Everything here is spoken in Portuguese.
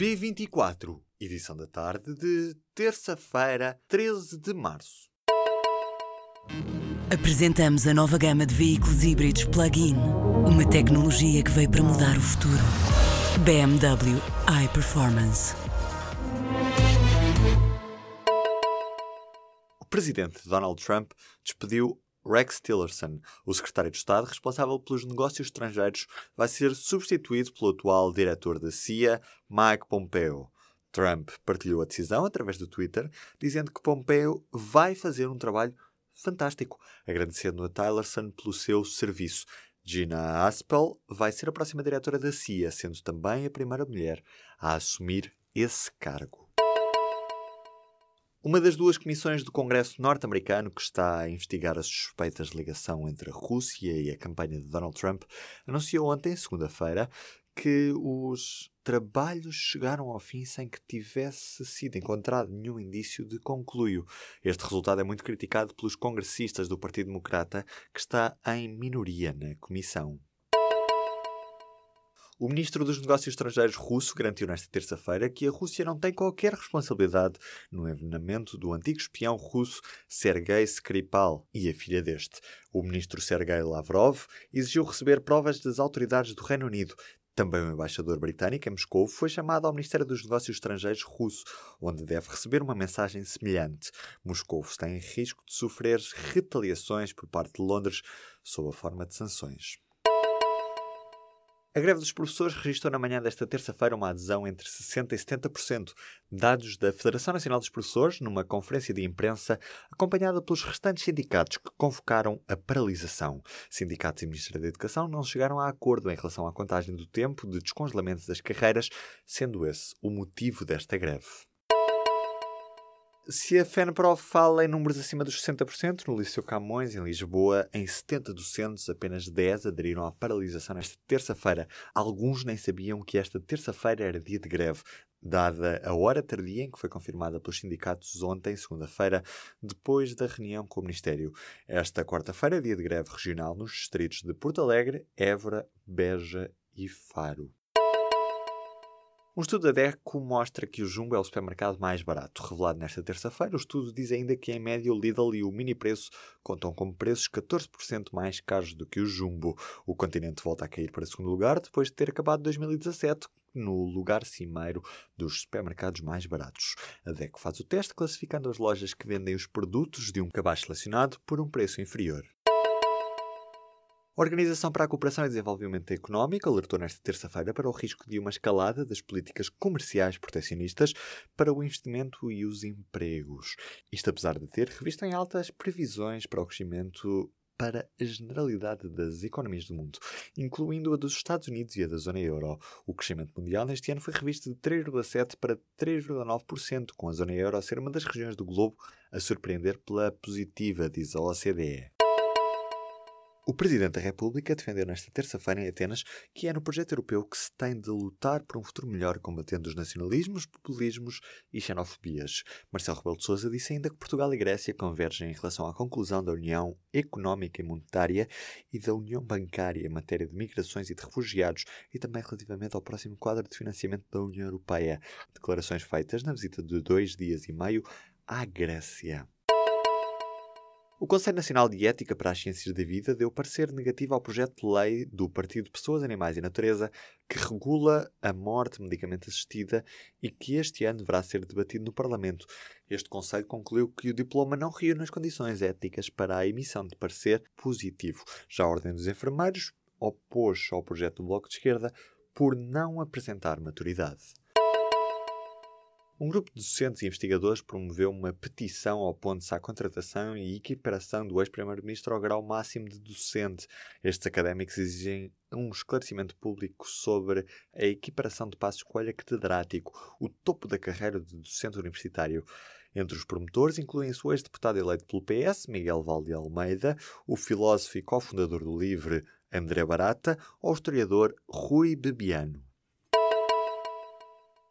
P24, edição da tarde de terça-feira, 13 de março. Apresentamos a nova gama de veículos híbridos plug-in. Uma tecnologia que veio para mudar o futuro. BMW iPerformance. O presidente Donald Trump despediu Rex Tillerson, o secretário de Estado responsável pelos negócios estrangeiros, vai ser substituído pelo atual diretor da CIA, Mike Pompeo. Trump partilhou a decisão através do Twitter, dizendo que Pompeo vai fazer um trabalho fantástico, agradecendo a Tillerson pelo seu serviço. Gina Aspel vai ser a próxima diretora da CIA, sendo também a primeira mulher a assumir esse cargo. Uma das duas comissões do Congresso norte-americano que está a investigar as suspeitas de ligação entre a Rússia e a campanha de Donald Trump anunciou ontem, segunda-feira, que os trabalhos chegaram ao fim sem que tivesse sido encontrado nenhum indício de concluio. Este resultado é muito criticado pelos congressistas do Partido Democrata, que está em minoria na comissão. O ministro dos Negócios Estrangeiros russo garantiu nesta terça-feira que a Rússia não tem qualquer responsabilidade no envenenamento do antigo espião russo Sergei Skripal e a filha deste. O ministro Sergei Lavrov exigiu receber provas das autoridades do Reino Unido. Também o embaixador britânico em Moscou foi chamado ao Ministério dos Negócios Estrangeiros russo, onde deve receber uma mensagem semelhante. Moscou está em risco de sofrer retaliações por parte de Londres sob a forma de sanções. A greve dos professores registrou na manhã desta terça-feira uma adesão entre 60% e 70%, dados da Federação Nacional dos Professores, numa conferência de imprensa acompanhada pelos restantes sindicatos que convocaram a paralisação. Sindicatos e Ministério da Educação não chegaram a acordo em relação à contagem do tempo de descongelamento das carreiras, sendo esse o motivo desta greve. Se a FENPROF fala em números acima dos 60%, no Liceu Camões, em Lisboa, em 70 docentes, apenas 10 aderiram à paralisação nesta terça-feira. Alguns nem sabiam que esta terça-feira era dia de greve, dada a hora tardia em que foi confirmada pelos sindicatos ontem, segunda-feira, depois da reunião com o Ministério. Esta quarta-feira é dia de greve regional nos distritos de Porto Alegre, Évora, Beja e Faro. Um estudo da DECO mostra que o Jumbo é o supermercado mais barato. Revelado nesta terça-feira, o estudo diz ainda que, em média, o Lidl e o Mini Preço contam com preços 14% mais caros do que o Jumbo. O continente volta a cair para segundo lugar depois de ter acabado 2017 no lugar cimeiro dos supermercados mais baratos. A DECO faz o teste classificando as lojas que vendem os produtos de um cabaz selecionado por um preço inferior. A Organização para a Cooperação e Desenvolvimento Económico alertou nesta terça-feira para o risco de uma escalada das políticas comerciais proteccionistas para o investimento e os empregos. Isto apesar de ter revisto em altas previsões para o crescimento para a generalidade das economias do mundo, incluindo a dos Estados Unidos e a da zona euro. O crescimento mundial neste ano foi revisto de 3,7% para 3,9%, com a zona euro a ser uma das regiões do globo a surpreender pela positiva, diz a OCDE. O Presidente da República defendeu nesta terça-feira em Atenas que é no projeto europeu que se tem de lutar por um futuro melhor combatendo os nacionalismos, populismos e xenofobias. Marcelo Rebelo de Sousa disse ainda que Portugal e Grécia convergem em relação à conclusão da União Económica e Monetária e da União Bancária em matéria de migrações e de refugiados e também relativamente ao próximo quadro de financiamento da União Europeia. Declarações feitas na visita de dois dias e meio à Grécia. O Conselho Nacional de Ética para as Ciências da Vida deu parecer negativo ao projeto de lei do Partido Pessoas, Animais e Natureza que regula a morte medicamente assistida e que este ano deverá ser debatido no Parlamento. Este Conselho concluiu que o diploma não reúne as condições éticas para a emissão de parecer positivo. Já a Ordem dos Enfermeiros opôs-se ao projeto do Bloco de Esquerda por não apresentar maturidade. Um grupo de docentes e investigadores promoveu uma petição ao ponto-se à contratação e equiparação do ex-primeiro-ministro ao grau máximo de docente. Estes académicos exigem um esclarecimento público sobre a equiparação de Passos Coelho catedrático, o topo da carreira de docente universitário. Entre os promotores incluem-se o ex-deputado eleito pelo PS, Miguel Valde Almeida, o filósofo e cofundador do LIVRE, André Barata, ou o historiador Rui Bebiano.